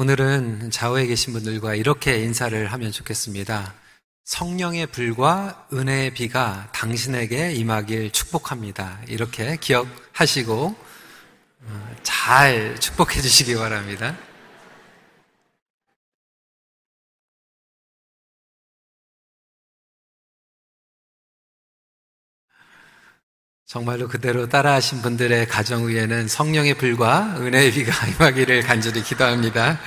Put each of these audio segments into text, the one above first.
오늘은 좌우에 계신 분들과 이렇게 인사를 하면 좋겠습니다. 성령의 불과 은혜의 비가 당신에게 임하길 축복합니다. 이렇게 기억하시고 어, 잘 축복해 주시기 바랍니다. 정말로 그대로 따라하신 분들의 가정 위에는 성령의 불과 은혜의 비가 임하기를 간절히 기도합니다.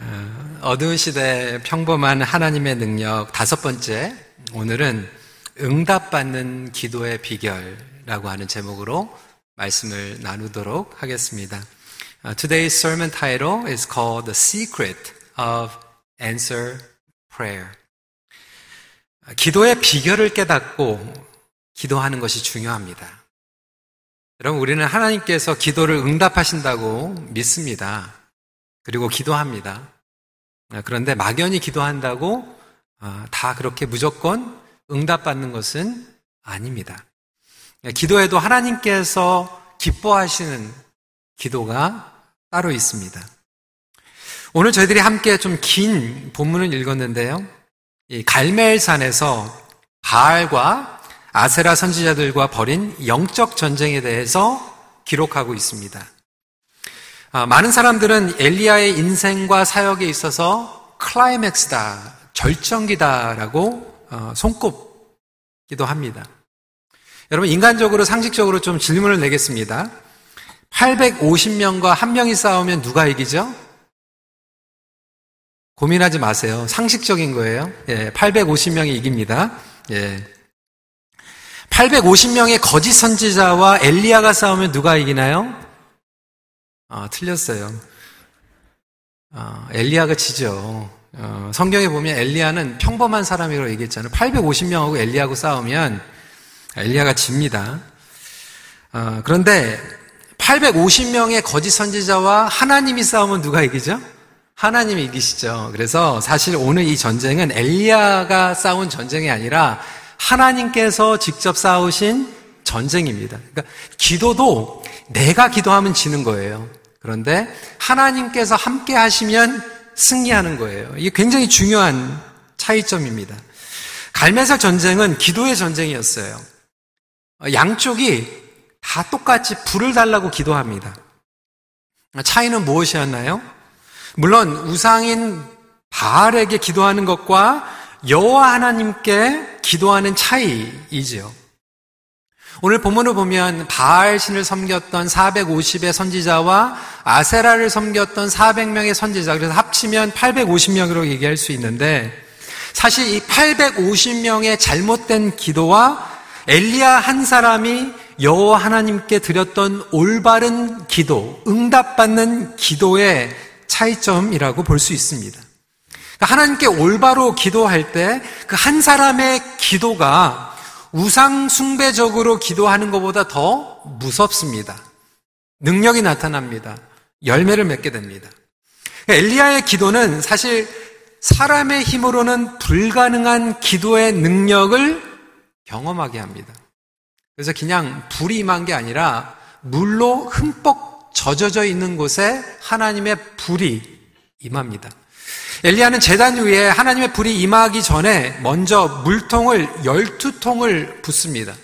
어, 어두운 시대 평범한 하나님의 능력 다섯 번째 오늘은 응답받는 기도의 비결이라고 하는 제목으로 말씀을 나누도록 하겠습니다. Uh, today's sermon title is called The Secret of Answer Prayer. 기도의 비결을 깨닫고 기도하는 것이 중요합니다. 여러분, 우리는 하나님께서 기도를 응답하신다고 믿습니다. 그리고 기도합니다. 그런데 막연히 기도한다고 아, 다 그렇게 무조건 응답받는 것은 아닙니다. 기도에도 하나님께서 기뻐하시는 기도가 따로 있습니다. 오늘 저희들이 함께 좀 긴 본문을 읽었는데요. 이 갈멜산에서 바알과 아세라 선지자들과 벌인 영적 전쟁에 대해서 기록하고 있습니다. 아, 많은 사람들은 엘리야의 인생과 사역에 있어서 클라이맥스다, 절정기다라고 어, 손꼽기도 합니다. 여러분 인간적으로 상식적으로 좀 질문을 내겠습니다. 850명과 한 명이 싸우면 누가 이기죠? 고민하지 마세요. 상식적인 거예요. 예, 850명이 이깁니다. 예. 850명의 거짓 선지자와 엘리야가 싸우면 누가 이기나요? 아, 틀렸어요. 아, 엘리야가 지죠. 어, 성경에 보면 엘리야는 평범한 사람이라고 얘기했잖아요. 850명하고 엘리야하고 싸우면 엘리야가 집니다. 어, 그런데 850명의 거짓 선지자와 하나님이 싸우면 누가 이기죠? 하나님이 이기시죠. 그래서 사실 오늘 이 전쟁은 엘리야가 싸운 전쟁이 아니라 하나님께서 직접 싸우신 전쟁입니다. 그러니까 기도도 내가 기도하면 지는 거예요. 그런데 하나님께서 함께 하시면 승리하는 거예요. 이게 굉장히 중요한 차이점입니다. 갈매살 전쟁은 기도의 전쟁이었어요. 양쪽이 다 똑같이 불을 달라고 기도합니다. 차이는 무엇이었나요? 물론 우상인 바알에게 기도하는 것과 여호와 하나님께 기도하는 차이이지요. 오늘 본문을 보면 바알 신을 섬겼던 450의 선지자와 아세라를 섬겼던 400명의 선지자 그래서 합치면 850명으로 얘기할 수 있는데 사실 이 850명의 잘못된 기도와 엘리야 한 사람이 여호와 하나님께 드렸던 올바른 기도, 응답받는 기도의 차이점이라고 볼 수 있습니다. 그러니까 하나님께 올바로 기도할 때 그 한 사람의 기도가 우상숭배적으로 기도하는 것보다 더 무섭습니다. 능력이 나타납니다. 열매를 맺게 됩니다. 그러니까 엘리야의 기도는 사실 사람의 힘으로는 불가능한 기도의 능력을 경험하게 합니다. 그래서 그냥 불이 임한 게 아니라 물로 흠뻑 젖어져 있는 곳에 하나님의 불이 임합니다. 엘리야는 재단 위에 하나님의 불이 임하기 전에 먼저 물통을 12통을 붓습니다.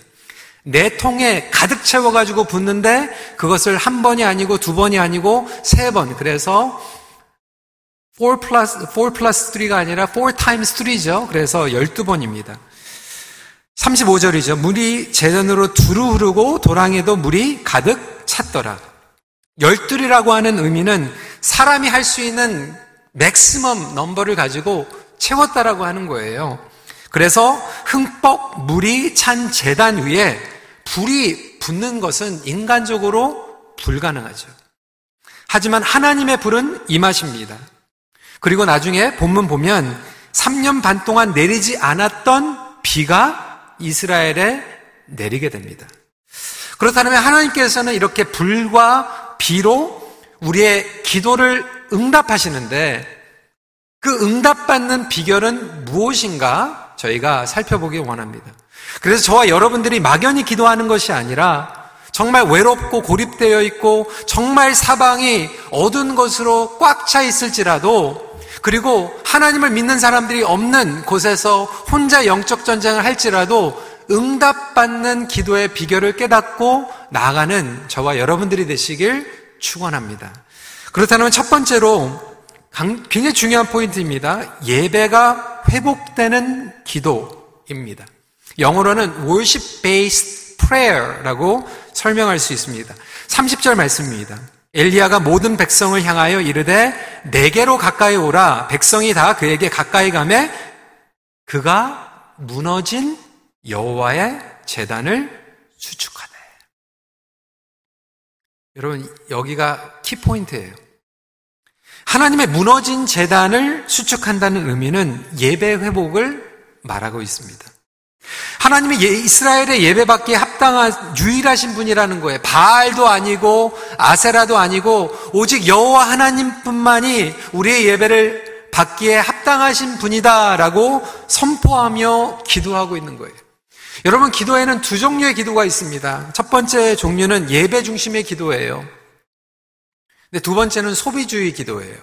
네 통에 가득 채워가지고 붓는데 그것을 한 번이 아니고 두 번이 아니고 세 번. 그래서 4 플러스, 4 플러스 3가 아니라 4 times 3죠. 그래서 12번입니다. 35절이죠. 물이 재단으로 두루 흐르고 도랑에도 물이 가득 찼더라. 열둘이라고 하는 의미는 사람이 할 수 있는 맥시멈 넘버를 가지고 채웠다라고 하는 거예요. 그래서 흠뻑 물이 찬 재단 위에 불이 붙는 것은 인간적으로 불가능하죠. 하지만 하나님의 불은 임하십니다. 그리고 나중에 본문 보면 3년 반 동안 내리지 않았던 비가 이스라엘에 내리게 됩니다. 그렇다면 하나님께서는 이렇게 불과 비로 우리의 기도를 응답하시는데 그 응답받는 비결은 무엇인가 저희가 살펴보기 원합니다. 그래서 저와 여러분들이 막연히 기도하는 것이 아니라 정말 외롭고 고립되어 있고 정말 사방이 어두운 것으로 꽉 차 있을지라도 그리고 하나님을 믿는 사람들이 없는 곳에서 혼자 영적 전쟁을 할지라도 응답받는 기도의 비결을 깨닫고 나아가는 저와 여러분들이 되시길 축원합니다. 그렇다면 첫 번째로 굉장히 중요한 포인트입니다. 예배가 회복되는 기도입니다. 영어로는 worship based prayer라고 설명할 수 있습니다. 30절 말씀입니다. 엘리야가 모든 백성을 향하여 이르되 내게로 가까이 오라 백성이 다 그에게 가까이 가매 그가 무너진 여호와의 재단을 수축하되 여러분 여기가 키포인트예요. 하나님의 무너진 재단을 수축한다는 의미는 예배 회복을 말하고 있습니다. 하나님이 예, 이스라엘의 예배받기에 합당한 유일하신 분이라는 거예요. 바알도 아니고 아세라도 아니고 오직 여호와 하나님뿐만이 우리의 예배를 받기에 합당하신 분이다라고 선포하며 기도하고 있는 거예요. 여러분 기도에는 두 종류의 기도가 있습니다. 첫 번째 종류는 예배 중심의 기도예요. 근데 두 번째는 소비주의 기도예요.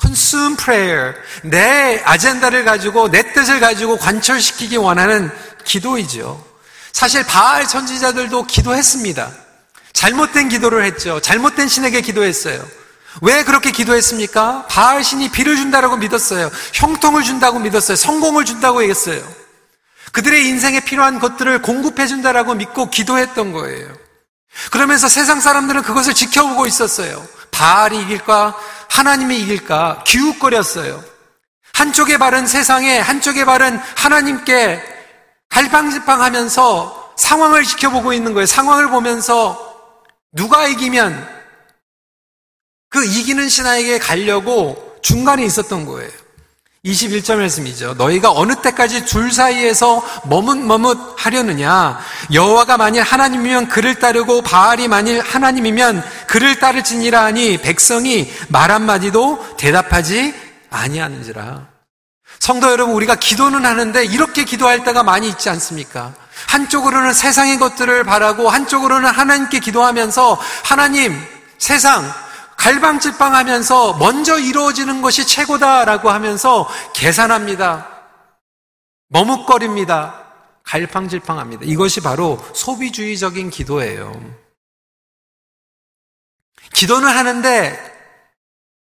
consume prayer. 내 아젠다를 가지고 내 뜻을 가지고 관철시키기 원하는 기도이죠. 사실 바알 선지자들도 기도했습니다. 잘못된 기도를 했죠. 잘못된 신에게 기도했어요. 왜 그렇게 기도했습니까? 바알 신이 비를 준다고 믿었어요. 형통을 준다고 믿었어요. 성공을 준다고 얘기했어요. 그들의 인생에 필요한 것들을 공급해 준다라고 믿고 기도했던 거예요. 그러면서 세상 사람들은 그것을 지켜보고 있었어요. 바알이 이길까? 하나님이 이길까? 기웃거렸어요. 한쪽의 발은 세상에, 한쪽의 발은 하나님께 갈팡질팡 하면서 상황을 지켜보고 있는 거예요. 상황을 보면서 누가 이기면 그 이기는 신하에게 가려고 중간에 있었던 거예요. 21절 말씀이죠. 너희가 어느 때까지 둘 사이에서 머뭇머뭇 하려느냐? 여호와가 만일 하나님이면 그를 따르고 바알이 만일 하나님이면 그를 따를지니라 하니 백성이 말 한마디도 대답하지 아니하는지라. 성도 여러분, 우리가 기도는 하는데 이렇게 기도할 때가 많이 있지 않습니까? 한쪽으로는 세상의 것들을 바라고 한쪽으로는 하나님께 기도하면서 하나님, 세상, 갈방질방 하면서 먼저 이루어지는 것이 최고다라고 하면서 계산합니다. 머뭇거립니다. 갈팡질팡합니다. 이것이 바로 소비주의적인 기도예요. 기도는 하는데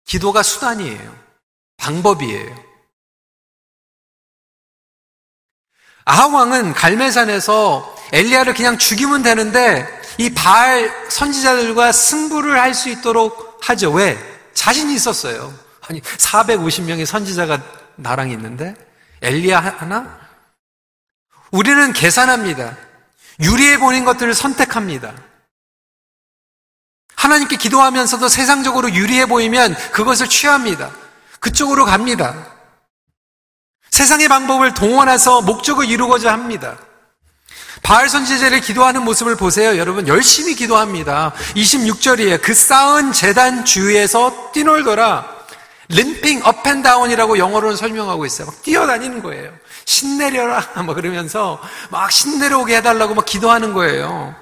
기도가 수단이에요. 방법이에요. 아하 왕은 갈매산에서 엘리야를 그냥 죽이면 되는데 이 바알 선지자들과 승부를 할 수 있도록 하죠. 왜? 자신이 있었어요. 아니, 450명의 선지자가 나랑 있는데, 엘리야 하나? 우리는 계산합니다. 유리해 보이는 것들을 선택합니다. 하나님께 기도하면서도 세상적으로 유리해 보이면 그것을 취합니다. 그쪽으로 갑니다. 세상의 방법을 동원해서 목적을 이루고자 합니다. 바알 선지자를 기도하는 모습을 보세요. 여러분 열심히 기도합니다. 26절이에요. 그 쌓은 재단 주위에서 뛰놀더라. limping up and down이라고 영어로는 설명하고 있어요. 막 뛰어다니는 거예요. 신내려라 막 그러면서 막 신내려오게 해달라고 막 기도하는 거예요.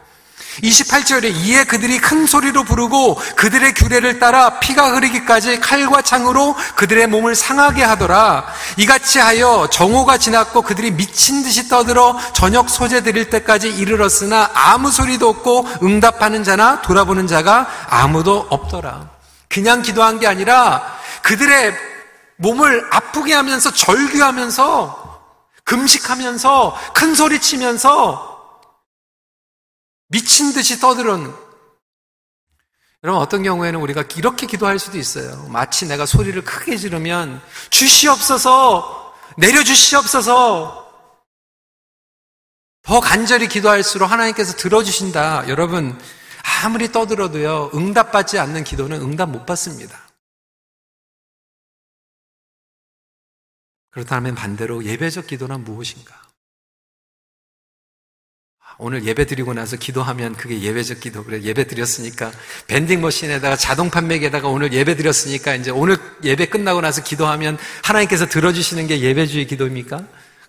28절에 이에 그들이 큰 소리로 부르고 그들의 규례를 따라 피가 흐르기까지 칼과 창으로 그들의 몸을 상하게 하더라. 이같이 하여 정오가 지났고 그들이 미친 듯이 떠들어 저녁 소재 드릴 때까지 이르렀으나 아무 소리도 없고 응답하는 자나 돌아보는 자가 아무도 없더라. 그냥 기도한 게 아니라 그들의 몸을 아프게 하면서 절규하면서 금식하면서 큰 소리 치면서 미친 듯이 떠들은 여러분 어떤 경우에는 우리가 이렇게 기도할 수도 있어요. 마치 내가 소리를 크게 지르면 주시옵소서 내려 주시옵소서 더 간절히 기도할수록 하나님께서 들어주신다. 여러분 아무리 떠들어도요 응답받지 않는 기도는 응답 못 받습니다. 그렇다면 반대로 예배적 기도는 무엇인가? 오늘 예배 드리고 나서 기도하면 그게 예배적 기도. 그래, 예배 드렸으니까, 밴딩 머신에다가 자동 판매기에다가 오늘 예배 드렸으니까, 이제 오늘 예배 끝나고 나서 기도하면 하나님께서 들어주시는 게 예배주의 기도입니까?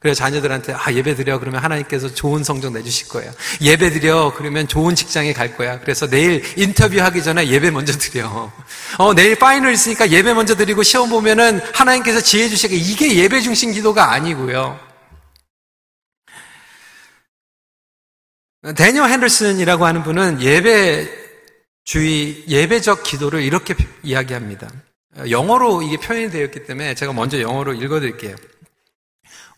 그래서 자녀들한테 아 예배 드려 그러면 하나님께서 좋은 성적 내주실 거예요. 예배 드려 그러면 좋은 직장에 갈 거야. 그래서 내일 인터뷰하기 전에 예배 먼저 드려. 어 내일 final 있으니까 예배 먼저 드리고 시험 보면은 하나님께서 지혜 주시게 이게 예배 중심 기도가 아니고요. 대니얼 헨더슨이라고 하는 분은 예배 주의 예배적 기도를 이렇게 이야기합니다. 영어로 이게 표현이 되어 있기 때문에 제가 먼저 영어로 읽어 드릴게요.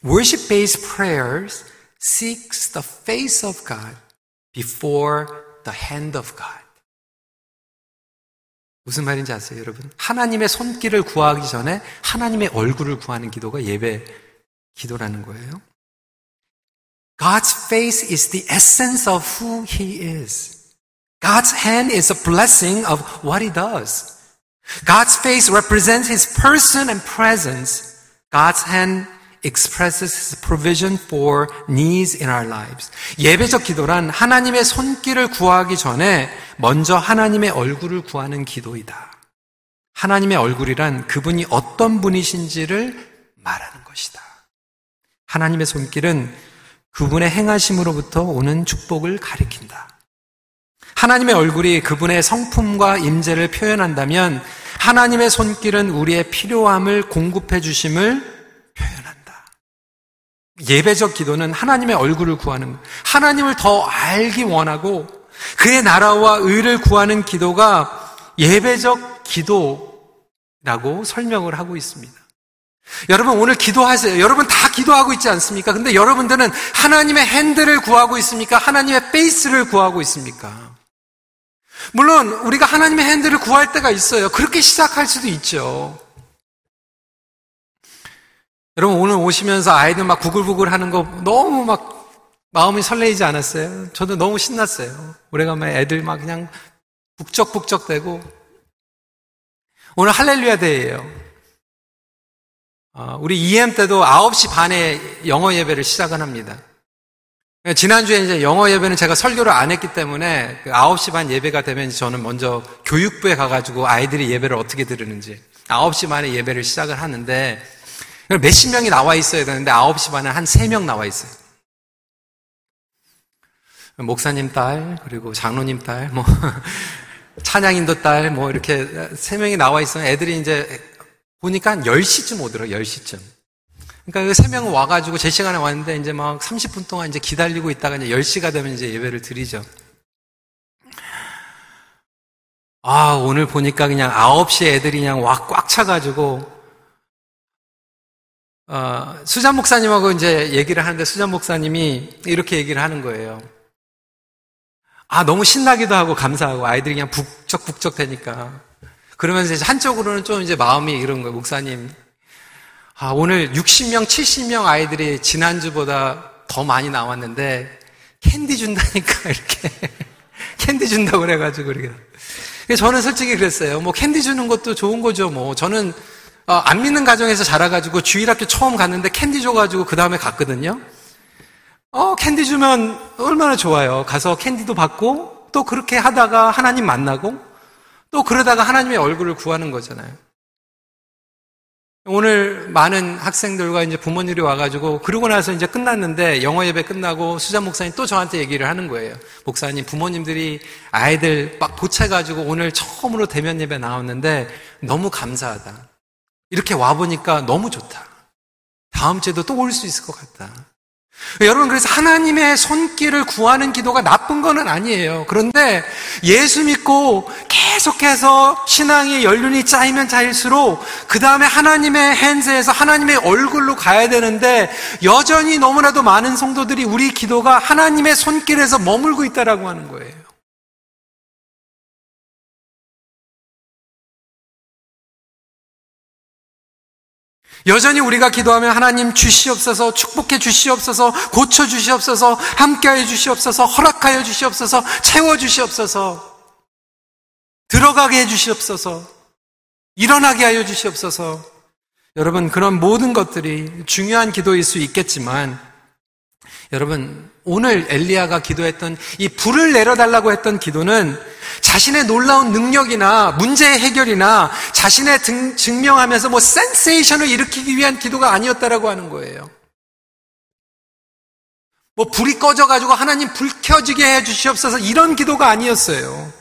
Worship-based prayers seeks the face of God before the hand of God. 무슨 말인지 아세요, 여러분? 하나님의 손길을 구하기 전에 하나님의 얼굴을 구하는 기도가 예배 기도라는 거예요. God's face is the essence of who He is. God's hand is a blessing of what He does. God's face represents His person and presence. God's hand expresses His provision for needs in our lives. 예배적 기도란 하나님의 손길을 구하기 전에 먼저 하나님의 얼굴을 구하는 기도이다. 하나님의 얼굴이란 그분이 어떤 분이신지를 말하는 것이다. 하나님의 손길은 그분의 행하심으로부터 오는 축복을 가리킨다. 하나님의 얼굴이 그분의 성품과 임재를 표현한다면 하나님의 손길은 우리의 필요함을 공급해 주심을 예배적 기도는 하나님의 얼굴을 구하는 하나님을 더 알기 원하고 그의 나라와 의를 구하는 기도가 예배적 기도라고 설명을 하고 있습니다. 여러분 오늘 기도하세요. 여러분 다 기도하고 있지 않습니까? 근데 여러분들은 하나님의 핸들을 구하고 있습니까? 하나님의 페이스를 구하고 있습니까? 물론 우리가 하나님의 핸들을 구할 때가 있어요. 그렇게 시작할 수도 있죠. 여러분 오늘 오시면서 아이들 막 구글구글 하는 거 너무 막 마음이 설레이지 않았어요? 저도 너무 신났어요. 오래간만에 애들 막 그냥 북적북적대고 오늘 할렐루야 데이예요. 어, 우리 EM 때도 9시 반에 영어 예배를 시작을 합니다. 지난주에 이제 영어 예배는 제가 설교를 안 했기 때문에 9시 그반 예배가 되면 저는 먼저 교육부에 가가지고 아이들이 예배를 어떻게 들으는지 9시 반에 예배를 시작을 하는데 몇십 명이 나와 있어야 되는데 9시 반에 한 3명 나와 있어요. 목사님 딸, 그리고 장로님 딸, 뭐, 찬양인도 딸, 뭐, 이렇게 3명이 나와 있어요. 애들이 이제 보니까 한 10시쯤 오더라고요, 10시쯤. 그러니까 그 3명은 와가지고 제 시간에 왔는데 이제 막 30분 동안 이제 기다리고 있다가 이제 10시가 되면 이제 예배를 드리죠. 아, 오늘 보니까 그냥 9시에 애들이 그냥 와 꽉 차가지고 어, 수잔 목사님하고 이제 얘기를 하는데 수잔 목사님이 이렇게 얘기를 하는 거예요. 아, 너무 신나기도 하고 감사하고 아이들이 그냥 북적북적 되니까. 그러면서 이제 한쪽으로는 좀 이제 마음이 이런 거예요. 목사님. 아, 오늘 60명, 70명 아이들이 지난주보다 더 많이 나왔는데 캔디 준다니까 이렇게. 캔디 준다고 그래가지고 그렇게. 저는 솔직히 그랬어요. 뭐 캔디 주는 것도 좋은 거죠. 뭐 저는 어, 안 믿는 가정에서 자라가지고 주일학교 처음 갔는데 캔디 줘가지고 그 다음에 갔거든요. 어, 캔디 주면 얼마나 좋아요. 가서 캔디도 받고 또 그렇게 하다가 하나님 만나고 또 그러다가 하나님의 얼굴을 구하는 거잖아요. 오늘 많은 학생들과 이제 부모님이 와가지고 그러고 나서 이제 끝났는데 영어 예배 끝나고 수자 목사님 또 저한테 얘기를 하는 거예요. 목사님 부모님들이 아이들 막 보채가지고 오늘 처음으로 대면 예배 나왔는데 너무 감사하다. 이렇게 와 보니까 너무 좋다. 다음 주에도 또 올 수 있을 것 같다. 여러분, 그래서 하나님의 손길을 구하는 기도가 나쁜 거는 아니에요. 그런데 예수 믿고 계속해서 신앙의 연륜이 쌓이면 쌓일수록 그 다음에 하나님의 핸즈에서 하나님의 얼굴로 가야 되는데 여전히 너무나도 많은 성도들이 우리 기도가 하나님의 손길에서 머물고 있다라고 하는 거예요. 여전히 우리가 기도하면 하나님 주시옵소서, 축복해 주시옵소서, 고쳐 주시옵소서, 함께하여 주시옵소서, 허락하여 주시옵소서, 채워 주시옵소서, 들어가게 해 주시옵소서, 일어나게 하여 주시옵소서. 여러분, 그런 모든 것들이 중요한 기도일 수 있겠지만, 여러분, 오늘 엘리야가 기도했던 이 불을 내려달라고 했던 기도는 자신의 놀라운 능력이나 문제 해결이나 자신의 등, 증명하면서 뭐 센세이션을 일으키기 위한 기도가 아니었다라고 하는 거예요. 뭐 불이 꺼져가지고 하나님 불 켜지게 해 주시옵소서 이런 기도가 아니었어요.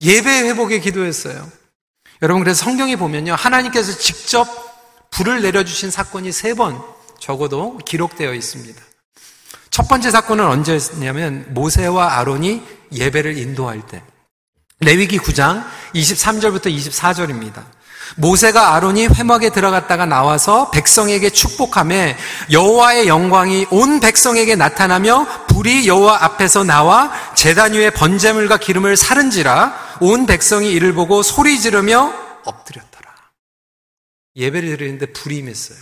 예배 회복의 기도였어요. 여러분 그래서 성경에 보면요 하나님께서 직접 불을 내려주신 사건이 세 번 적어도 기록되어 있습니다. 첫 번째 사건은 언제였냐면 모세와 아론이 예배를 인도할 때 레위기 9장 23절부터 24절입니다. 모세가 아론이 회막에 들어갔다가 나와서 백성에게 축복함에 여호와의 영광이 온 백성에게 나타나며 불이 여호와 앞에서 나와 제단 위에 번제물과 기름을 사른지라 온 백성이 이를 보고 소리 지르며 엎드렸더라. 예배를 드리는데 불이 임했어요.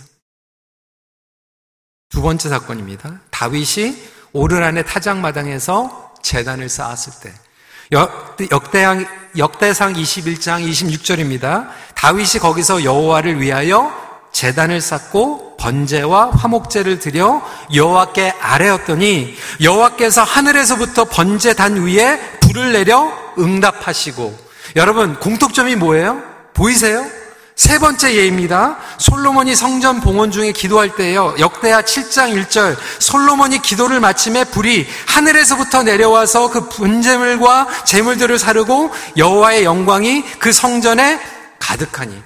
두 번째 사건입니다. 다윗이 오르란의 타작마당에서 재단을 쌓았을 때 역대상, 역대상 21장 26절입니다. 다윗이 거기서 여호와를 위하여 재단을 쌓고 번제와 화목제를 드려 여호와께 아뢰었더니 여호와께서 하늘에서부터 번제단 위에 불을 내려 응답하시고 여러분 공통점이 뭐예요? 보이세요? 세 번째 예입니다. 솔로몬이 성전 봉헌 중에 기도할 때에요. 역대하 7장 1절 솔로몬이 기도를 마침에 불이 하늘에서부터 내려와서 그 분재물과 재물들을 사르고 여호와의 영광이 그 성전에 가득하니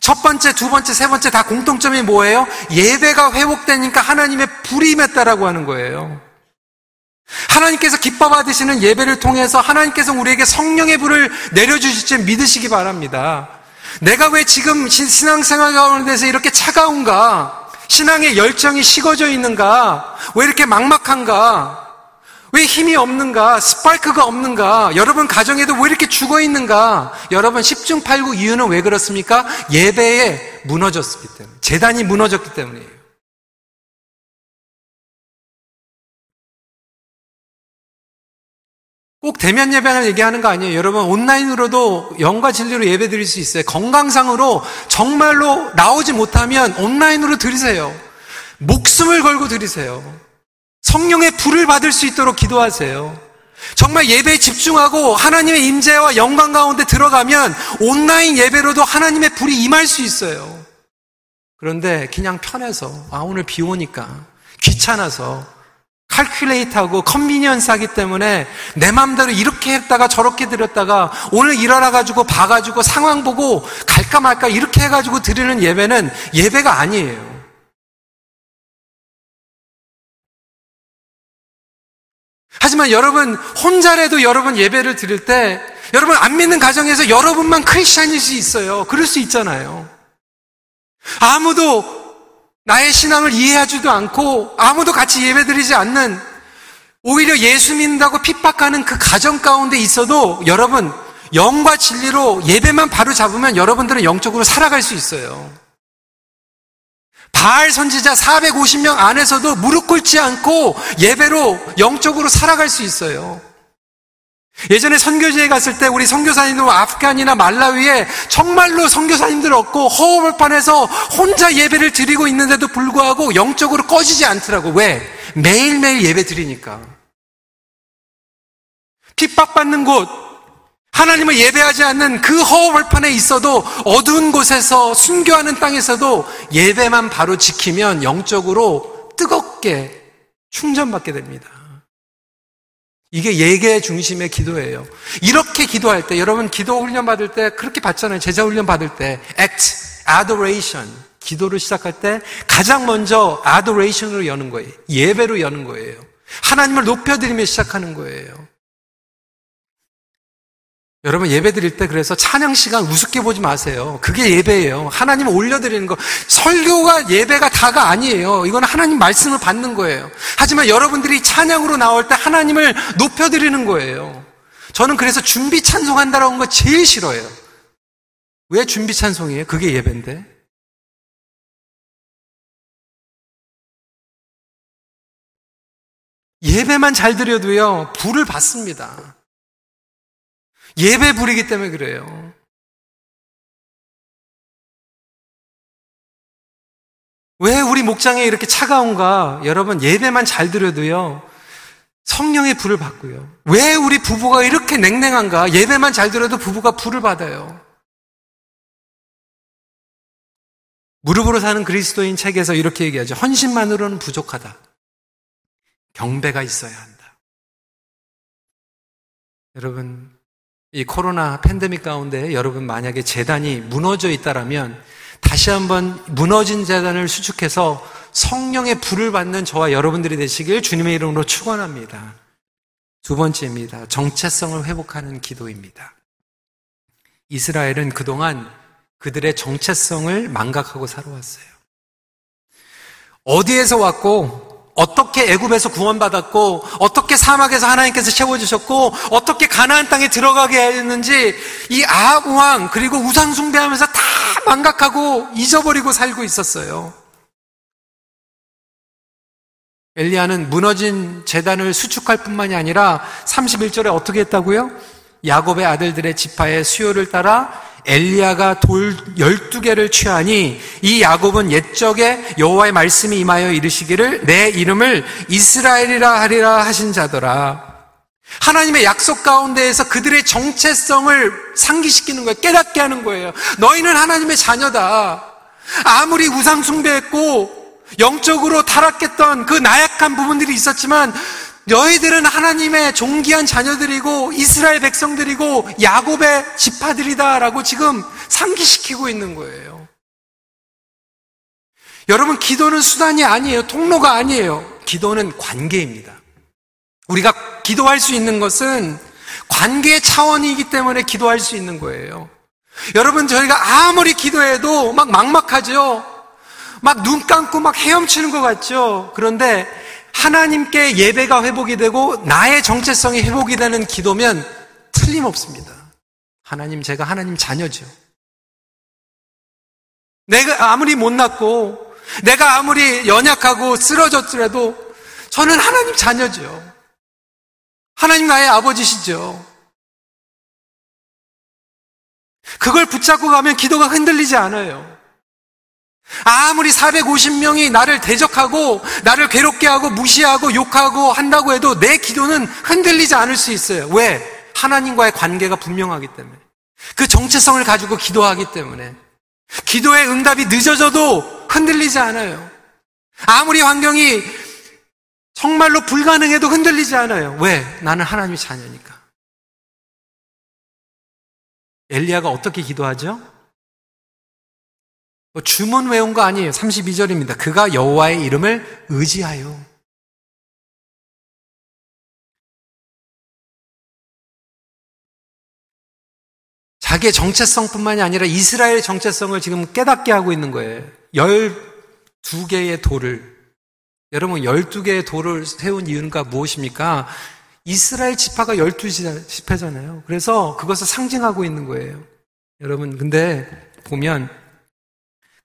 첫 번째, 두 번째, 세 번째 다 공통점이 뭐예요? 예배가 회복되니까 하나님의 불이 임했다라고 하는 거예요. 하나님께서 기뻐 받으시는 예배를 통해서 하나님께서 우리에게 성령의 불을 내려주실 줄 믿으시기 바랍니다. 내가 왜 지금 신앙생활 가운데서 이렇게 차가운가? 신앙의 열정이 식어져 있는가? 왜 이렇게 막막한가? 왜 힘이 없는가? 스파이크가 없는가? 여러분 가정에도 왜 이렇게 죽어 있는가? 여러분 10중 8구 이유는 왜 그렇습니까? 예배에 무너졌기 때문에. 재단이 무너졌기 때문이에요. 꼭 대면 예배를 얘기하는 거 아니에요. 여러분 온라인으로도 영과 진리로 예배 드릴 수 있어요. 건강상으로 정말로 나오지 못하면 온라인으로 드리세요. 목숨을 걸고 드리세요. 성령의 불을 받을 수 있도록 기도하세요. 정말 예배에 집중하고 하나님의 임재와 영광 가운데 들어가면 온라인 예배로도 하나님의 불이 임할 수 있어요. 그런데 그냥 편해서 아 오늘 비 오니까 귀찮아서 칼큘레이트하고 컨비니언스 하기 때문에 내 마음대로 이렇게 했다가 저렇게 드렸다가 오늘 일어나 가지고 봐 가지고 상황 보고 갈까 말까 이렇게 해 가지고 드리는 예배는 예배가 아니에요. 하지만 여러분 혼자라도 여러분 예배를 드릴 때 여러분 안 믿는 가정에서 여러분만 크리스천일 수 있어요. 그럴 수 있잖아요. 아무도 나의 신앙을 이해하지도 않고 아무도 같이 예배드리지 않는 오히려 예수 믿는다고 핍박하는 그 가정 가운데 있어도 여러분 영과 진리로 예배만 바로 잡으면 여러분들은 영적으로 살아갈 수 있어요. 바알 선지자 450명 안에서도 무릎 꿇지 않고 예배로 영적으로 살아갈 수 있어요. 예전에 선교지에 갔을 때 우리 선교사님들 아프간이나 말라위에 정말로 선교사님들 없고 허허벌판에서 혼자 예배를 드리고 있는데도 불구하고 영적으로 꺼지지 않더라고. 왜? 매일매일 예배 드리니까. 핍박받는 곳, 하나님을 예배하지 않는 그 허허벌판에 있어도 어두운 곳에서 순교하는 땅에서도 예배만 바로 지키면 영적으로 뜨겁게 충전받게 됩니다. 이게 예계 중심의 기도예요. 이렇게 기도할 때, 여러분 기도 훈련 받을 때 그렇게 받잖아요. 제자 훈련 받을 때. act, adoration. 기도를 시작할 때 가장 먼저 adoration으로 여는 거예요. 예배로 여는 거예요. 하나님을 높여드리며 시작하는 거예요. 여러분 예배 드릴 때 그래서 찬양 시간 우습게 보지 마세요. 그게 예배예요. 하나님을 올려드리는 거. 설교가 예배가 다가 아니에요. 이건 하나님 말씀을 받는 거예요. 하지만 여러분들이 찬양으로 나올 때 하나님을 높여드리는 거예요. 저는 그래서 준비 찬송한다라는 거 제일 싫어요. 왜 준비 찬송이에요? 그게 예배인데. 예배만 잘 드려도요, 불을 받습니다. 예배 부리기 때문에 그래요. 왜 우리 목장에 이렇게 차가운가? 여러분, 예배만 잘 드려도요, 성령의 불을 받고요. 왜 우리 부부가 이렇게 냉랭한가? 예배만 잘 들어도 부부가 불을 받아요. 무릎으로 사는 그리스도인 책에서 이렇게 얘기하죠. 헌신만으로는 부족하다. 경배가 있어야 한다. 여러분, 이 코로나 팬데믹 가운데 여러분 만약에 재단이 무너져 있다라면 다시 한번 무너진 재단을 수축해서 성령의 불을 받는 저와 여러분들이 되시길 주님의 이름으로 축원합니다. 두 번째입니다. 정체성을 회복하는 기도입니다. 이스라엘은 그동안 그들의 정체성을 망각하고 살아왔어요. 어디에서 왔고 어떻게 애굽에서 구원받았고 어떻게 사막에서 하나님께서 채워주셨고 어떻게 가나안 땅에 들어가게 했는지 이 아합 왕 그리고 우상 숭배하면서 다 망각하고 잊어버리고 살고 있었어요. 엘리야는 무너진 재단을 수축할 뿐만이 아니라 31절에 어떻게 했다고요? 야곱의 아들들의 지파의 수요를 따라 엘리야가 돌 12개를 취하니 이 야곱은 옛적에 여호와의 말씀이 임하여 이르시기를 내 이름을 이스라엘이라 하리라 하신 자더라. 하나님의 약속 가운데에서 그들의 정체성을 상기시키는 거예요. 깨닫게 하는 거예요. 너희는 하나님의 자녀다. 아무리 우상 숭배했고 영적으로 타락했던 그 나약한 부분들이 있었지만 너희들은 하나님의 존귀한 자녀들이고 이스라엘 백성들이고 야곱의 지파들이다라고 지금 상기시키고 있는 거예요. 여러분 기도는 수단이 아니에요. 통로가 아니에요. 기도는 관계입니다. 우리가 기도할 수 있는 것은 관계 차원이기 때문에 기도할 수 있는 거예요. 여러분 저희가 아무리 기도해도 막 막막하죠. 막 눈 감고 막 헤엄치는 것 같죠. 그런데 하나님께 예배가 회복이 되고 나의 정체성이 회복이 되는 기도면 틀림없습니다. 하나님, 제가 하나님 자녀죠. 내가 아무리 못났고, 내가 아무리 연약하고 쓰러졌더라도 저는 하나님 자녀죠. 하나님 나의 아버지시죠. 그걸 붙잡고 가면 기도가 흔들리지 않아요. 아무리 450명이 나를 대적하고 나를 괴롭게 하고 무시하고 욕하고 한다고 해도 내 기도는 흔들리지 않을 수 있어요. 왜? 하나님과의 관계가 분명하기 때문에. 그 정체성을 가지고 기도하기 때문에. 기도의 응답이 늦어져도 흔들리지 않아요. 아무리 환경이 정말로 불가능해도 흔들리지 않아요. 왜? 나는 하나님의 자녀니까. 엘리야가 어떻게 기도하죠? 뭐 주문 외운 거 아니에요. 32절입니다. 그가 여호와의 이름을 의지하여. 자기의 정체성뿐만이 아니라 이스라엘의 정체성을 지금 깨닫게 하고 있는 거예요. 12개의 돌을. 여러분, 12개의 돌을 세운 이유가 무엇입니까? 이스라엘 지파가 12지파잖아요. 그래서 그것을 상징하고 있는 거예요. 여러분, 근데 보면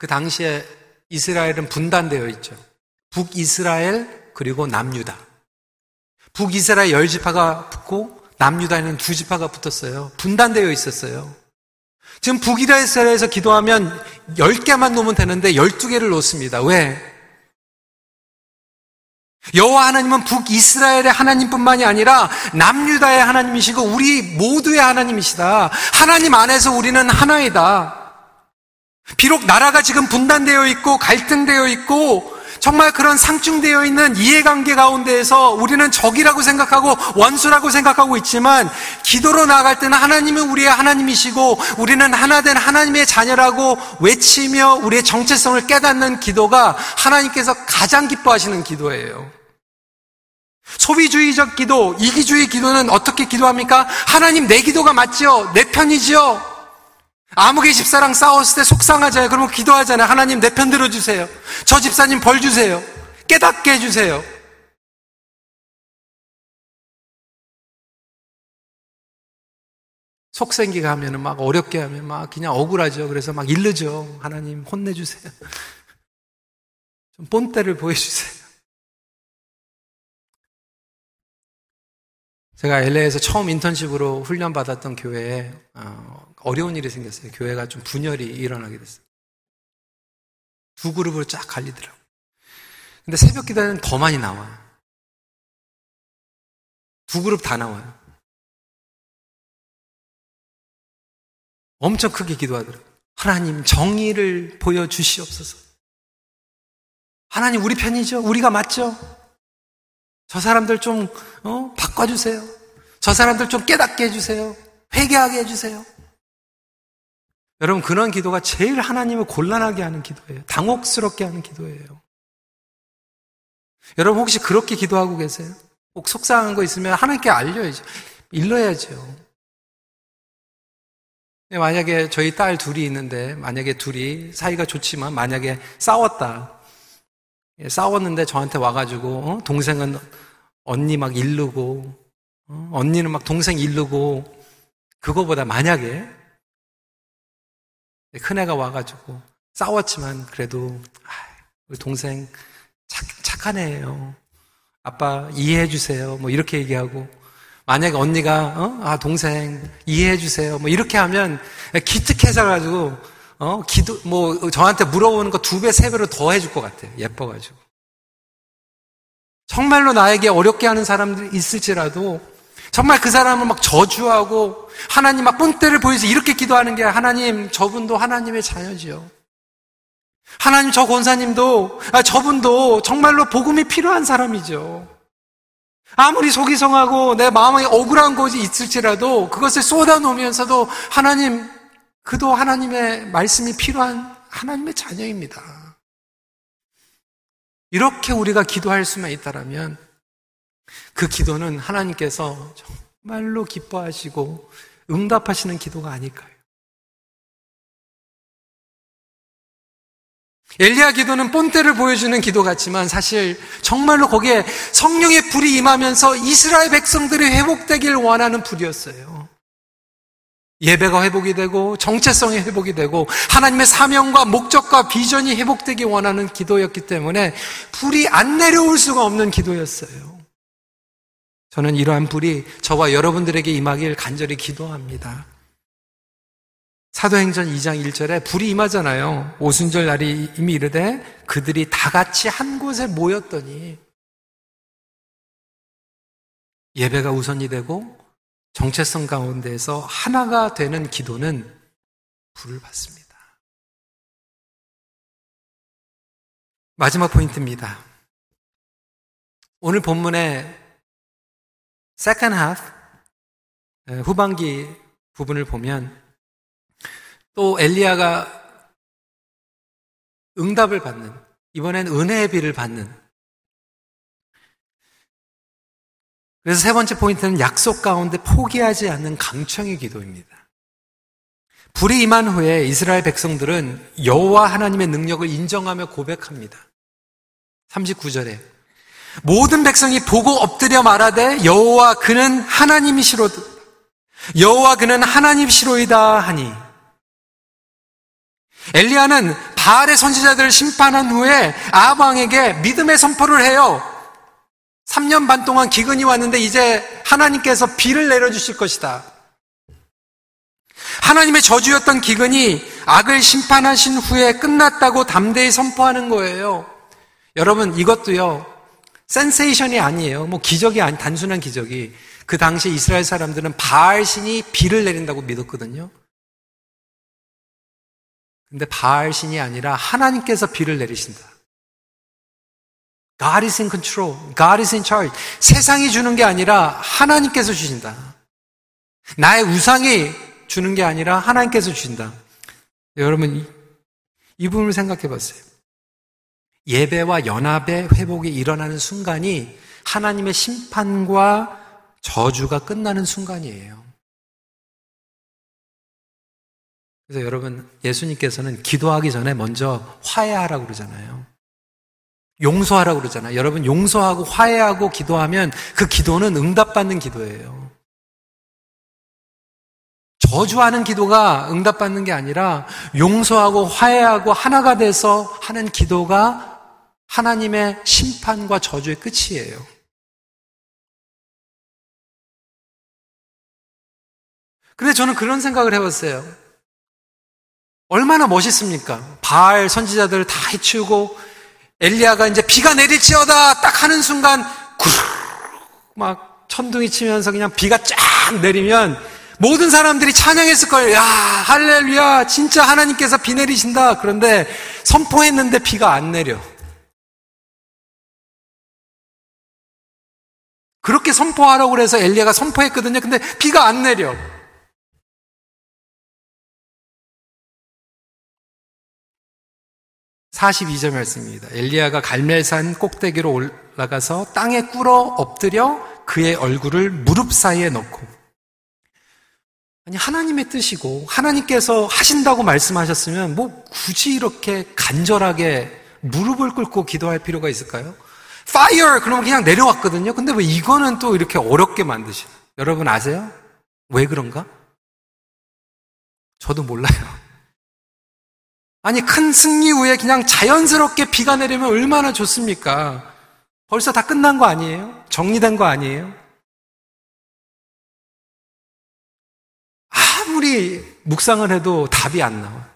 그 당시에 이스라엘은 분단되어 있죠. 북이스라엘 그리고 남유다. 북이스라엘 열 지파가 붙고 남유다에는 두 지파가 붙었어요. 분단되어 있었어요. 지금 북이스라엘에서 기도하면 10개만 놓으면 되는데 12개를 놓습니다. 왜? 여호와 하나님은 북이스라엘의 하나님뿐만이 아니라 남유다의 하나님이시고 우리 모두의 하나님이시다. 하나님 안에서 우리는 하나이다. 비록 나라가 지금 분단되어 있고 갈등되어 있고 정말 그런 상충되어 있는 이해관계 가운데에서 우리는 적이라고 생각하고 원수라고 생각하고 있지만 기도로 나아갈 때는 하나님은 우리의 하나님이시고 우리는 하나된 하나님의 자녀라고 외치며 우리의 정체성을 깨닫는 기도가 하나님께서 가장 기뻐하시는 기도예요. 소비주의적 기도, 이기주의 기도는 어떻게 기도합니까? 하나님 내 기도가 맞지요? 내 편이지요? 아무개 집사랑 싸웠을 때 속상하잖아요. 그러면 기도하잖아요. 하나님 내 편 들어주세요. 저 집사님 벌 주세요. 깨닫게 해주세요. 속생기가 하면은 막 어렵게 하면 막 그냥 억울하죠. 그래서 막 일르죠. 하나님 혼내주세요. 좀 본때를 보여주세요. 제가 LA에서 처음 인턴십으로 훈련 받았던 교회에 어, 어려운 일이 생겼어요. 교회가 좀 분열이 일어나게 됐어요. 두 그룹으로 쫙 갈리더라고요. 근데 새벽 기도는 더 많이 나와요. 두 그룹 다 나와요. 엄청 크게 기도하더라고요. 하나님 정의를 보여주시옵소서. 하나님 우리 편이죠? 우리가 맞죠? 저 사람들 좀 어? 바꿔주세요. 저 사람들 좀 깨닫게 해주세요. 회개하게 해주세요. 여러분 그런 기도가 제일 하나님을 곤란하게 하는 기도예요. 당혹스럽게 하는 기도예요. 여러분 혹시 그렇게 기도하고 계세요? 꼭 속상한 거 있으면 하나님께 알려야죠. 일러야죠. 만약에 저희 딸 둘이 있는데 만약에 둘이 사이가 좋지만 만약에 싸웠다. 예, 싸웠는데 저한테 와가지고 어? 동생은 언니 막 일르고 어? 언니는 막 동생 일르고 그거보다 만약에 큰애가 와가지고 싸웠지만 그래도 우리 동생 착, 착한 애예요. 아빠 이해해 주세요. 뭐 이렇게 얘기하고 만약에 언니가 어? 아 동생 이해해 주세요. 뭐 이렇게 하면 기특해져 가지고 어 기도 뭐 저한테 물어보는 거 두 배 세 배로 더 해줄 것 같아요. 예뻐 가지고 정말로 나에게 어렵게 하는 사람들이 있을지라도 정말 그 사람을 막 저주하고 하나님 막 뿜대를 보여서 이렇게 기도하는 게 하나님 저분도 하나님의 자녀지요. 하나님 저 권사님도 아, 저분도 정말로 복음이 필요한 사람이죠. 아무리 속이 성하고 내 마음에 억울한 것이 있을지라도 그것을 쏟아놓으면서도 하나님 그도 하나님의 말씀이 필요한 하나님의 자녀입니다. 이렇게 우리가 기도할 수만 있다라면 그 기도는 하나님께서 정말로 기뻐하시고 응답하시는 기도가 아닐까요? 엘리야 기도는 본때를 보여주는 기도 같지만 사실 정말로 거기에 성령의 불이 임하면서 이스라엘 백성들이 회복되길 원하는 불이었어요. 예배가 회복이 되고 정체성이 회복이 되고 하나님의 사명과 목적과 비전이 회복되기 원하는 기도였기 때문에 불이 안 내려올 수가 없는 기도였어요. 저는 이러한 불이 저와 여러분들에게 임하길 간절히 기도합니다. 사도행전 2장 1절에 불이 임하잖아요. 오순절 날이 이미 이르되 그들이 다 같이 한 곳에 모였더니 예배가 우선이 되고 정체성 가운데에서 하나가 되는 기도는 불을 받습니다. 마지막 포인트입니다. 오늘 본문의 second half 후반기 부분을 보면 또 엘리야가 응답을 받는 이번엔 은혜의 비를 받는 그래서 세 번째 포인트는 약속 가운데 포기하지 않는 강청의 기도입니다. 불이 임한 후에 이스라엘 백성들은 여호와 하나님의 능력을 인정하며 고백합니다. 39절에 모든 백성이 보고 엎드려 말하되 여호와 그는 하나님이시로 여호와 그는 하나님시로이다 하니 엘리야는 바알의 선지자들을 심판한 후에 아방에게 믿음의 선포를 해요. 3년 반 동안 기근이 왔는데 이제 하나님께서 비를 내려주실 것이다. 하나님의 저주였던 기근이 악을 심판하신 후에 끝났다고 담대히 선포하는 거예요. 여러분, 이것도요, 센세이션이 아니에요. 뭐 기적이 아니, 단순한 기적이. 그 당시 이스라엘 사람들은 바알 신이 비를 내린다고 믿었거든요. 근데 바알 신이 아니라 하나님께서 비를 내리신다. God is in control. God is in charge. 세상이 주는 게 아니라 하나님께서 주신다. 나의 우상이 주는 게 아니라 하나님께서 주신다. 여러분, 이, 이 부분을 생각해 봤어요. 예배와 연합의 회복이 일어나는 순간이 하나님의 심판과 저주가 끝나는 순간이에요. 그래서 여러분, 예수님께서는 기도하기 전에 먼저 화해하라고 그러잖아요. 용서하라고 그러잖아요. 여러분, 용서하고 화해하고 기도하면 그 기도는 응답받는 기도예요. 저주하는 기도가 응답받는 게 아니라 용서하고 화해하고 하나가 돼서 하는 기도가 하나님의 심판과 저주의 끝이에요. 근데 저는 그런 생각을 해봤어요. 얼마나 멋있습니까? 바알 선지자들을 다 해치우고 엘리야가 이제 비가 내릴지어다 딱 하는 순간 막 천둥이 치면서 그냥 비가 쫙 내리면 모든 사람들이 찬양했을 거예요. 야, 할렐루야, 진짜 하나님께서 비 내리신다. 그런데 선포했는데 비가 안 내려. 그렇게 선포하라고 그래서 엘리야가 선포했거든요. 근데 비가 안 내려. 42절 말씀입니다. 엘리야가 갈멜산 꼭대기로 올라가서 땅에 꿇어 엎드려 그의 얼굴을 무릎 사이에 넣고 아니 하나님의 뜻이고 하나님께서 하신다고 말씀하셨으면 뭐 굳이 이렇게 간절하게 무릎을 꿇고 기도할 필요가 있을까요? Fire! 그러면 그냥 내려왔거든요. 근데 왜 이거는 또 이렇게 어렵게 만드시나? 여러분 아세요? 왜 그런가? 저도 몰라요. 아니, 큰 승리 후에 그냥 자연스럽게 비가 내리면 얼마나 좋습니까? 벌써 다 끝난 거 아니에요? 정리된 거 아니에요? 아무리 묵상을 해도 답이 안 나와.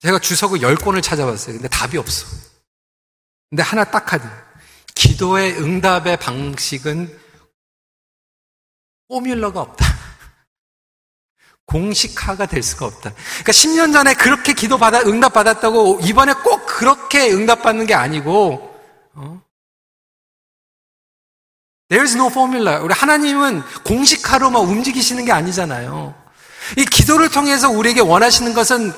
제가 주석을 10권을 찾아봤어요. 근데 답이 없어. 근데 하나 딱 하든. 기도의 응답의 방식은 포뮬러가 없다. 공식화가 될 수가 없다. 그러니까 10년 전에 그렇게 기도 받아 응답 받았다고 이번에 꼭 그렇게 응답 받는 게 아니고 어? There's no formula. 우리 하나님은 공식화로 만 움직이시는 게 아니잖아요. 이 기도를 통해서 우리에게 원하시는 것은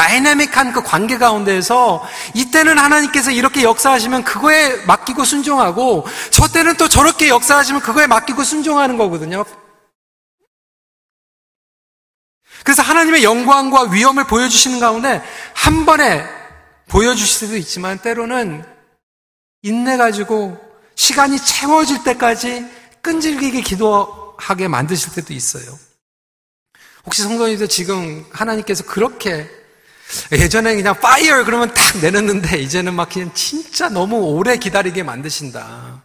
다이내믹한 그 관계 가운데에서 이때는 하나님께서 이렇게 역사하시면 그거에 맡기고 순종하고 저 때는 또 저렇게 역사하시면 그거에 맡기고 순종하는 거거든요. 그래서 하나님의 영광과 위엄을 보여주시는 가운데 한 번에 보여주실 수도 있지만 때로는 인내 가지고 시간이 채워질 때까지 끈질기게 기도하게 만드실 때도 있어요. 혹시 성도님도 지금 하나님께서 그렇게 예전에 그냥 파이어 그러면 딱 내렸는데 이제는 막 그냥 진짜 너무 오래 기다리게 만드신다.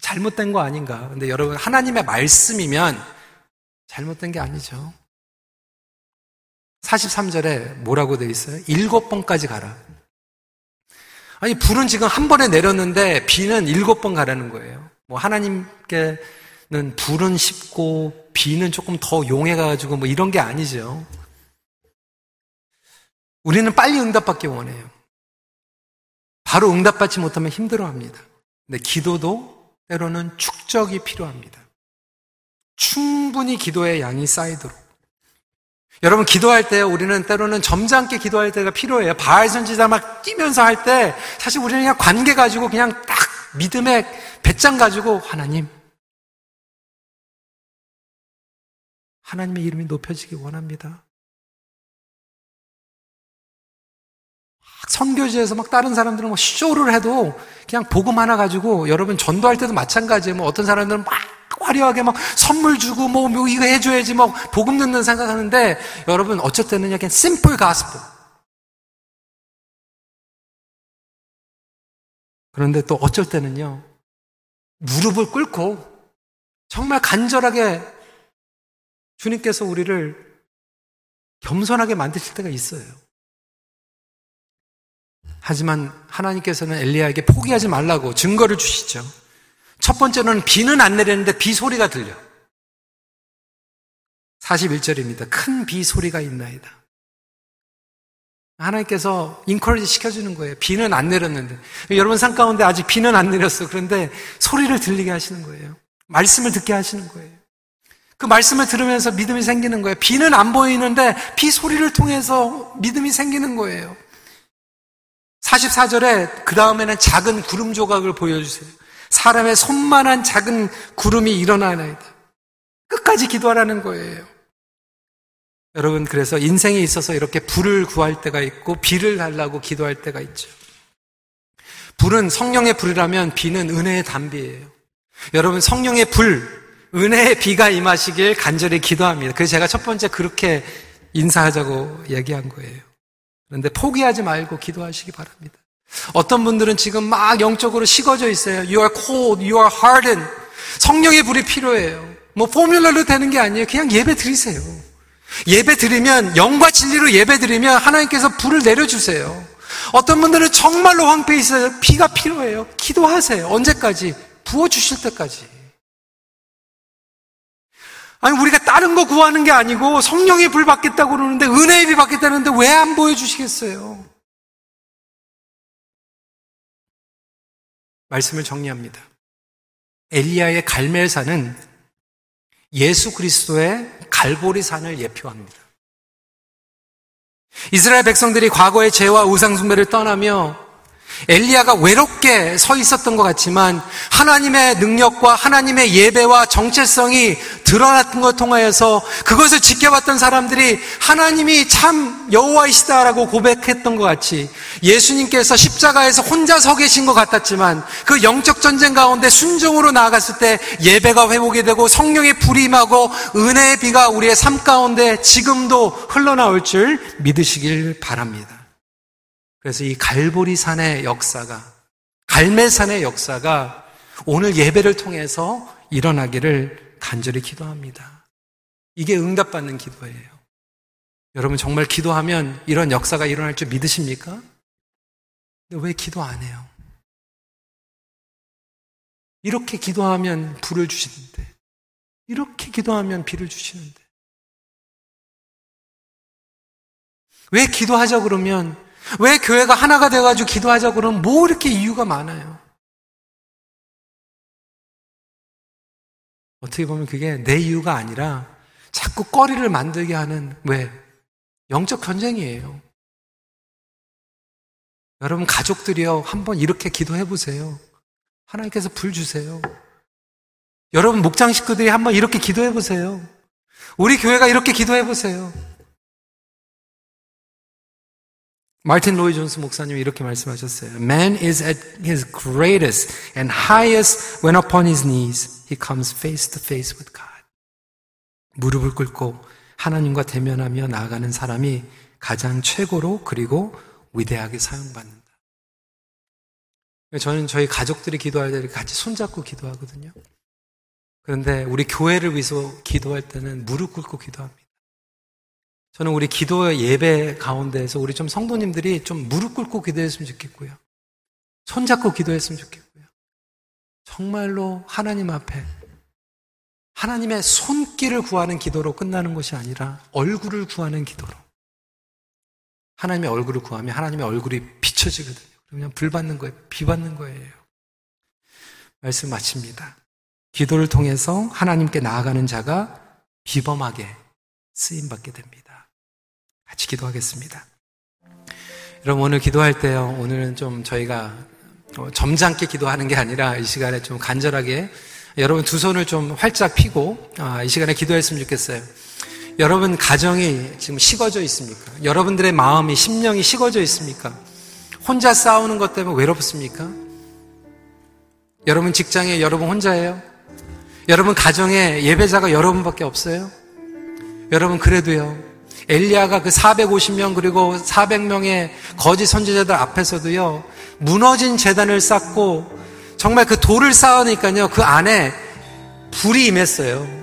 잘못된 거 아닌가. 근데 여러분 하나님의 말씀이면 잘못된 게 아니죠. 43절에 뭐라고 되어 있어요? 일곱 번까지 가라. 아니, 불은 지금 한 번에 내렸는데 비는 일곱 번 가라는 거예요. 뭐 하나님께는 불은 쉽고 비는 조금 더 용해가지고 뭐 이런 게 아니죠. 우리는 빨리 응답받기 원해요. 바로 응답받지 못하면 힘들어 합니다. 근데 기도도 때로는 축적이 필요합니다. 충분히 기도의 양이 쌓이도록. 여러분 기도할 때 우리는 때로는 점잖게 기도할 때가 필요해요. 바알 선지자 막 뛰면서 할 때 사실 우리는 그냥 관계 가지고 그냥 딱 믿음의 배짱 가지고 하나님 하나님의 이름이 높여지기 원합니다. 선교지에서 막 다른 사람들은 뭐 쇼를 해도 그냥 복음 하나 가지고 여러분 전도할 때도 마찬가지예요. 뭐 어떤 사람들은 막 화려하게 막 선물 주고 뭐, 뭐 이거 해줘야지 뭐 복음 듣는 생각하는데 여러분 어쨌든 그냥 심플 가스포. 그런데 또 어쩔 때는요 무릎을 꿇고 정말 간절하게 주님께서 우리를 겸손하게 만드실 때가 있어요. 하지만 하나님께서는 엘리야에게 포기하지 말라고 증거를 주시죠. 첫 번째는 비는 안 내리는데 비 소리가 들려. 41절입니다. 큰 비 소리가 있나이다. 하나님께서 인커리지 시켜주는 거예요. 비는 안 내렸는데. 여러분 산 가운데 아직 비는 안 내렸어. 그런데 소리를 들리게 하시는 거예요. 말씀을 듣게 하시는 거예요. 그 말씀을 들으면서 믿음이 생기는 거예요. 비는 안 보이는데 비 소리를 통해서 믿음이 생기는 거예요. 44절에 그 다음에는 작은 구름 조각을 보여주세요. 사람의 손만한 작은 구름이 일어나나이다. 끝까지 기도하라는 거예요. 여러분, 그래서 인생에 있어서 이렇게 불을 구할 때가 있고, 비를 달라고 기도할 때가 있죠. 불은 성령의 불이라면 비는 은혜의 담비예요. 여러분, 성령의 불, 은혜의 비가 임하시길 간절히 기도합니다. 그래서 제가 첫 번째 그렇게 인사하자고 얘기한 거예요. 그런데 포기하지 말고 기도하시기 바랍니다. 어떤 분들은 지금 막 영적으로 식어져 있어요. You are cold, you are hardened. 성령의 불이 필요해요. 뭐 포뮬러로 되는 게 아니에요. 그냥 예배 드리세요. 예배 드리면 영과 진리로 예배 드리면 하나님께서 불을 내려주세요. 어떤 분들은 정말로 황폐해 있어요. 비가 필요해요. 기도하세요. 언제까지? 부어 주실 때까지. 아니, 우리가 다른 거 구하는 게 아니고 성령의 불 받겠다고 그러는데 은혜의 비 받겠다는데 왜 안 보여주시겠어요? 말씀을 정리합니다. 엘리야의 갈멜산은 예수 그리스도의 갈보리산을 예표합니다. 이스라엘 백성들이 과거의 죄와 우상숭배를 떠나며 엘리야가 외롭게 서 있었던 것 같지만 하나님의 능력과 하나님의 예배와 정체성이 드러났던 것 통하여서 그것을 지켜봤던 사람들이 하나님이 참 여호와이시다라고 고백했던 것 같이 예수님께서 십자가에서 혼자 서 계신 것 같았지만 그 영적 전쟁 가운데 순종으로 나아갔을 때 예배가 회복이 되고 성령의 불이 임하고 은혜의 비가 우리의 삶 가운데 지금도 흘러나올 줄 믿으시길 바랍니다. 그래서 이 갈보리 산의 역사가, 갈매산의 역사가 오늘 예배를 통해서 일어나기를 간절히 기도합니다. 이게 응답받는 기도예요. 여러분 정말 기도하면 이런 역사가 일어날 줄 믿으십니까? 근데 왜 기도 안 해요? 이렇게 기도하면 불을 주시는데, 이렇게 기도하면 비를 주시는데, 왜 기도하자 그러면 왜 교회가 하나가 돼가지고 기도하자 그러면 뭐 이렇게 이유가 많아요? 어떻게 보면 그게 내 이유가 아니라 자꾸 꺼리를 만들게 하는 왜? 영적 전쟁이에요. 여러분 가족들이요 한번 이렇게 기도해 보세요. 하나님께서 불 주세요. 여러분 목장 식구들이 한번 이렇게 기도해 보세요. 우리 교회가 이렇게 기도해 보세요. 마틴 로이 존스 목사님이 이렇게 말씀하셨어요. Man is at his greatest and highest when upon his knees he comes face to face with God. 무릎을 꿇고 하나님과 대면하며 나아가는 사람이 가장 최고로 그리고 위대하게 사용받는다. 저는 저희 가족들이 기도할 때 같이 손잡고 기도하거든요. 그런데 우리 교회를 위해서 기도할 때는 무릎 꿇고 기도합니다. 저는 우리 기도 예배 가운데에서 우리 좀 성도님들이 좀 무릎 꿇고 기도했으면 좋겠고요. 손잡고 기도했으면 좋겠고요. 정말로 하나님 앞에 하나님의 손길을 구하는 기도로 끝나는 것이 아니라 얼굴을 구하는 기도로. 하나님의 얼굴을 구하면 하나님의 얼굴이 비춰지거든요. 그러면 불 받는 거예요. 비 받는 거예요. 말씀 마칩니다. 기도를 통해서 하나님께 나아가는 자가 비범하게 쓰임 받게 됩니다. 같이 기도하겠습니다. 여러분 오늘 기도할 때요. 오늘은 좀 저희가 어, 점잖게 기도하는 게 아니라 이 시간에 좀 간절하게 여러분 두 손을 좀 활짝 피고 아, 이 시간에 기도했으면 좋겠어요. 여러분 가정이 지금 식어져 있습니까? 여러분들의 마음이 심령이 식어져 있습니까? 혼자 싸우는 것 때문에 외롭습니까? 여러분 직장에 여러분 혼자예요? 여러분 가정에 예배자가 여러분밖에 없어요? 여러분 그래도요. 엘리야가 그 450명 그리고 400명의 거짓 선지자들 앞에서도요. 무너진 재단을 쌓고 정말 그 돌을 쌓으니까요. 그 안에 불이 임했어요.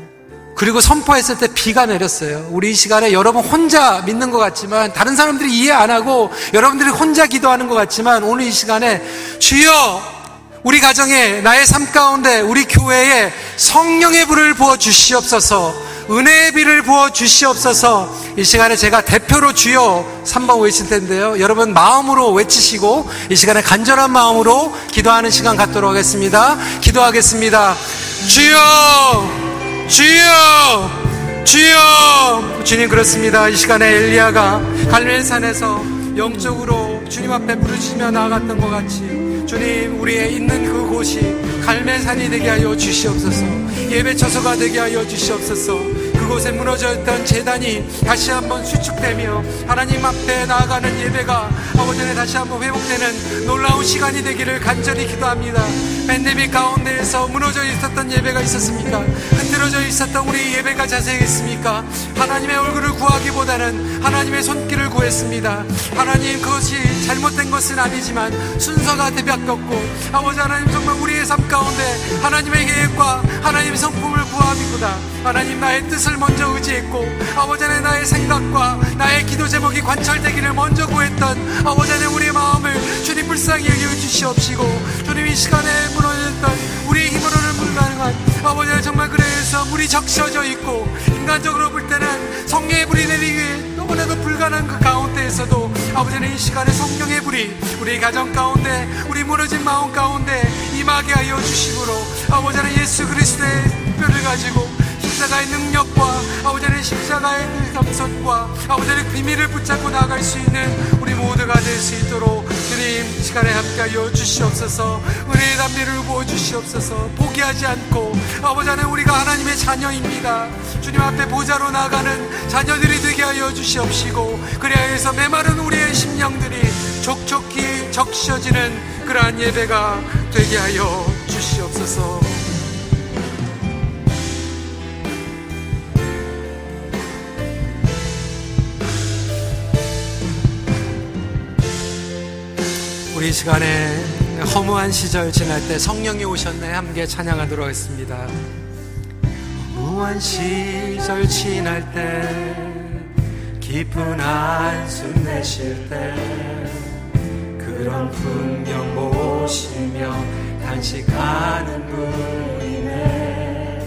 그리고 선포했을 때 비가 내렸어요. 우리 이 시간에 여러분 혼자 믿는 것 같지만 다른 사람들이 이해 안 하고 여러분들이 혼자 기도하는 것 같지만 오늘 이 시간에 주여 우리 가정에 나의 삶 가운데 우리 교회에 성령의 불을 부어 주시옵소서. 은혜의 비를 부어 주시옵소서 이 시간에 제가 대표로 주여 3번 외칠 텐데요. 여러분 마음으로 외치시고 이 시간에 간절한 마음으로 기도하는 시간 갖도록 하겠습니다. 기도하겠습니다. 주여! 주여! 주여! 주님 그렇습니다. 이 시간에 엘리야가 갈멜산에서 영적으로 주님 앞에 부르시며 나아갔던 것 같이 주님 우리의 있는 그곳이 갈멜산이 되게 하여 주시옵소서. 예배 처소가 되게 하여 주시옵소서 그곳에 무너져 있던 재단이 다시 한번 수축되며 하나님 앞에 나아가는 예배가 아버지에 다시 한번 회복되는 놀라운 시간이 되기를 간절히 기도합니다. 팬데믹 가운데에서 무너져 있었던 예배가 있었습니까? 흔들어져 있었던 우리 예배가 자세했습니까? 하나님의 얼굴을 구하기보다는 하나님의 손길을 구했습니다. 하나님 그것이 잘못된 것은 아니지만 순서가 되바뀌었고 아버지 하나님 정말 우리의 삶 가운데 하나님의 계획과 하나님의 성품을 구함이구나. 하나님 나의 뜻을 먼저 의지했고 아버지 하나님 나의 생각과 나의 기도 제목이 관철되기를 먼저 구했던 아버지 하나님 우리의 마음을 주님 불쌍히 여겨 주시옵시고 주님 이 시간에 무너졌던 우리의 힘으로는 불가능한 아버지 하나님 정말 그래서 물이 적셔져 있고 인간적으로 볼 때는 성령의 불이 내리기 너무나도 불가능한 그 가운데에서도 아버지는 이 시간에 성령의 불이 우리 가정 가운데 우리 무너진 마음 가운데 임하게 하여 주심으로 아버지는 예수 그리스도의 뼈를 가지고 십자가의 능력과 아버지의 십자가의 그 감선과 아버지의 비밀을 붙잡고 나아갈 수 있는 우리 모두가 될 수 있도록 주님 시간에 함께하여 주시옵소서. 은혜의 담비를 부어주시옵소서. 포기하지 않고 아버지 는 우리가 하나님의 자녀입니다. 주님 앞에 보좌로 나가는 자녀들이 되게 하여 주시옵시고 그리하여서 메마른 우리의 심령들이 촉촉히 적셔지는 그러한 예배가 되게 하여 주시옵소서 시간에 허무한 시절 지날 때 성령이 오셨네. 함께 찬양하도록 하겠습니다. 허무한 시절 지날 때 깊은 한숨 내쉴 때 그런 풍경 보시며 단식하는 분이네.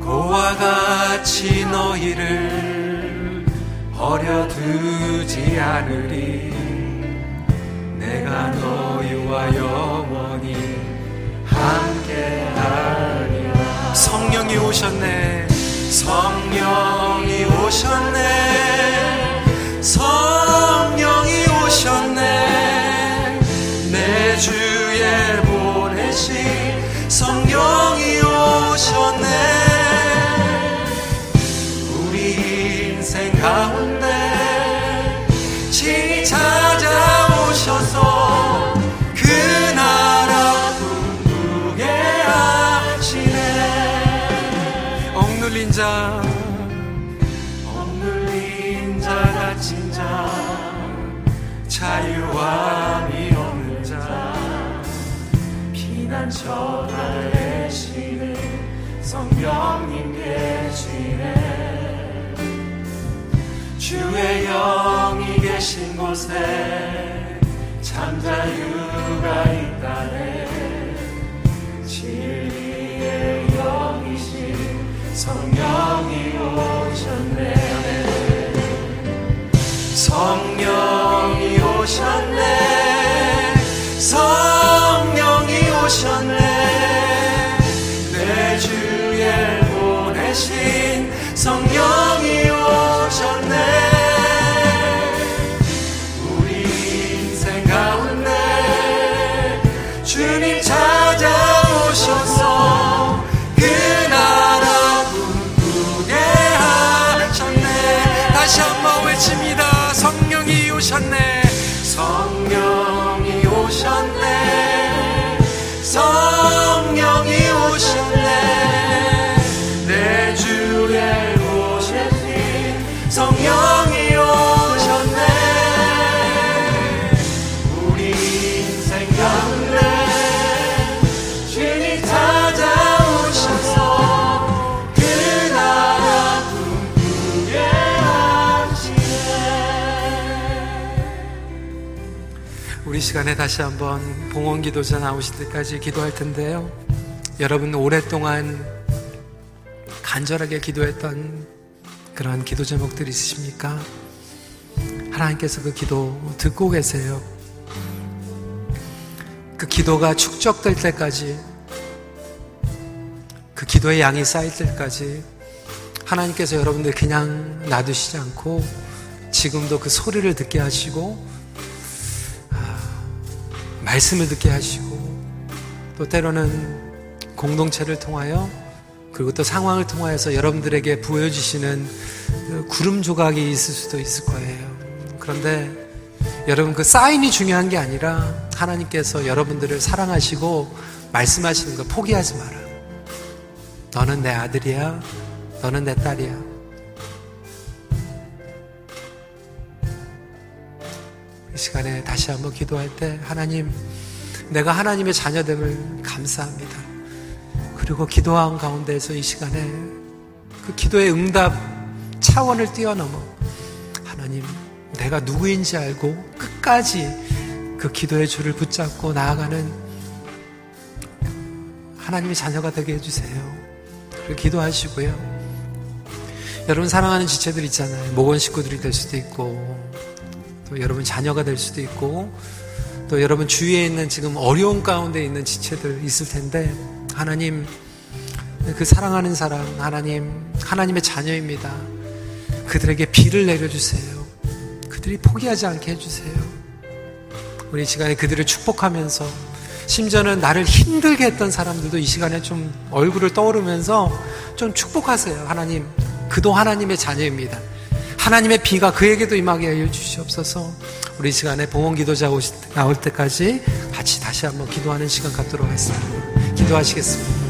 고와 같이 너희를 버려두지 않으리 내가 너희와 영원히 함께하리라. 성령이 오셨네. 성령이 오셨네 곳에 참 자유가 있다네. 진리의 영이신 성령이 오셨네. 성령이 오셨네. 성령이 오셨네. 내 주에 보내신 성령 시간에 다시 한번 봉헌 기도자 나오실 때까지 기도할 텐데요. 여러분 오랫동안 간절하게 기도했던 그런 기도 제목들 있으십니까? 하나님께서 그 기도 듣고 계세요. 그 기도가 축적될 때까지 그 기도의 양이 쌓일 때까지 하나님께서 여러분들 그냥 놔두시지 않고 지금도 그 소리를 듣게 하시고 말씀을 듣게 하시고 또 때로는 공동체를 통하여 그리고 또 상황을 통하여서 여러분들에게 보여주시는 그 구름 조각이 있을 수도 있을 거예요. 그런데 여러분 그 사인이 중요한 게 아니라 하나님께서 여러분들을 사랑하시고 말씀하시는 거 포기하지 마라. 너는 내 아들이야. 너는 내 딸이야. 이 시간에 다시 한번 기도할 때 하나님 내가 하나님의 자녀됨을 감사합니다. 그리고 기도한 가운데서 이 시간에 그 기도의 응답 차원을 뛰어넘어 하나님 내가 누구인지 알고 끝까지 그 기도의 줄을 붙잡고 나아가는 하나님의 자녀가 되게 해주세요. 그리고 기도하시고요. 여러분 사랑하는 지체들 있잖아요. 모건 식구들이 될 수도 있고, 또 여러분 자녀가 될 수도 있고, 또 여러분 주위에 있는 지금 어려운 가운데 있는 지체들 있을 텐데, 하나님, 그 사랑하는 사람, 하나님, 하나님의 자녀입니다. 그들에게 비를 내려주세요. 그들이 포기하지 않게 해주세요. 우리 시간에 그들을 축복하면서, 심지어는 나를 힘들게 했던 사람들도 이 시간에 좀 얼굴을 떠오르면서 좀 축복하세요. 하나님, 그도 하나님의 자녀입니다. 하나님의 비가 그에게도 임하게 하여 주시옵소서. 우리 시간에 봉헌 기도자 나올 때까지 같이 다시 한번 기도하는 시간 갖도록 하겠습니다. 기도하시겠습니다.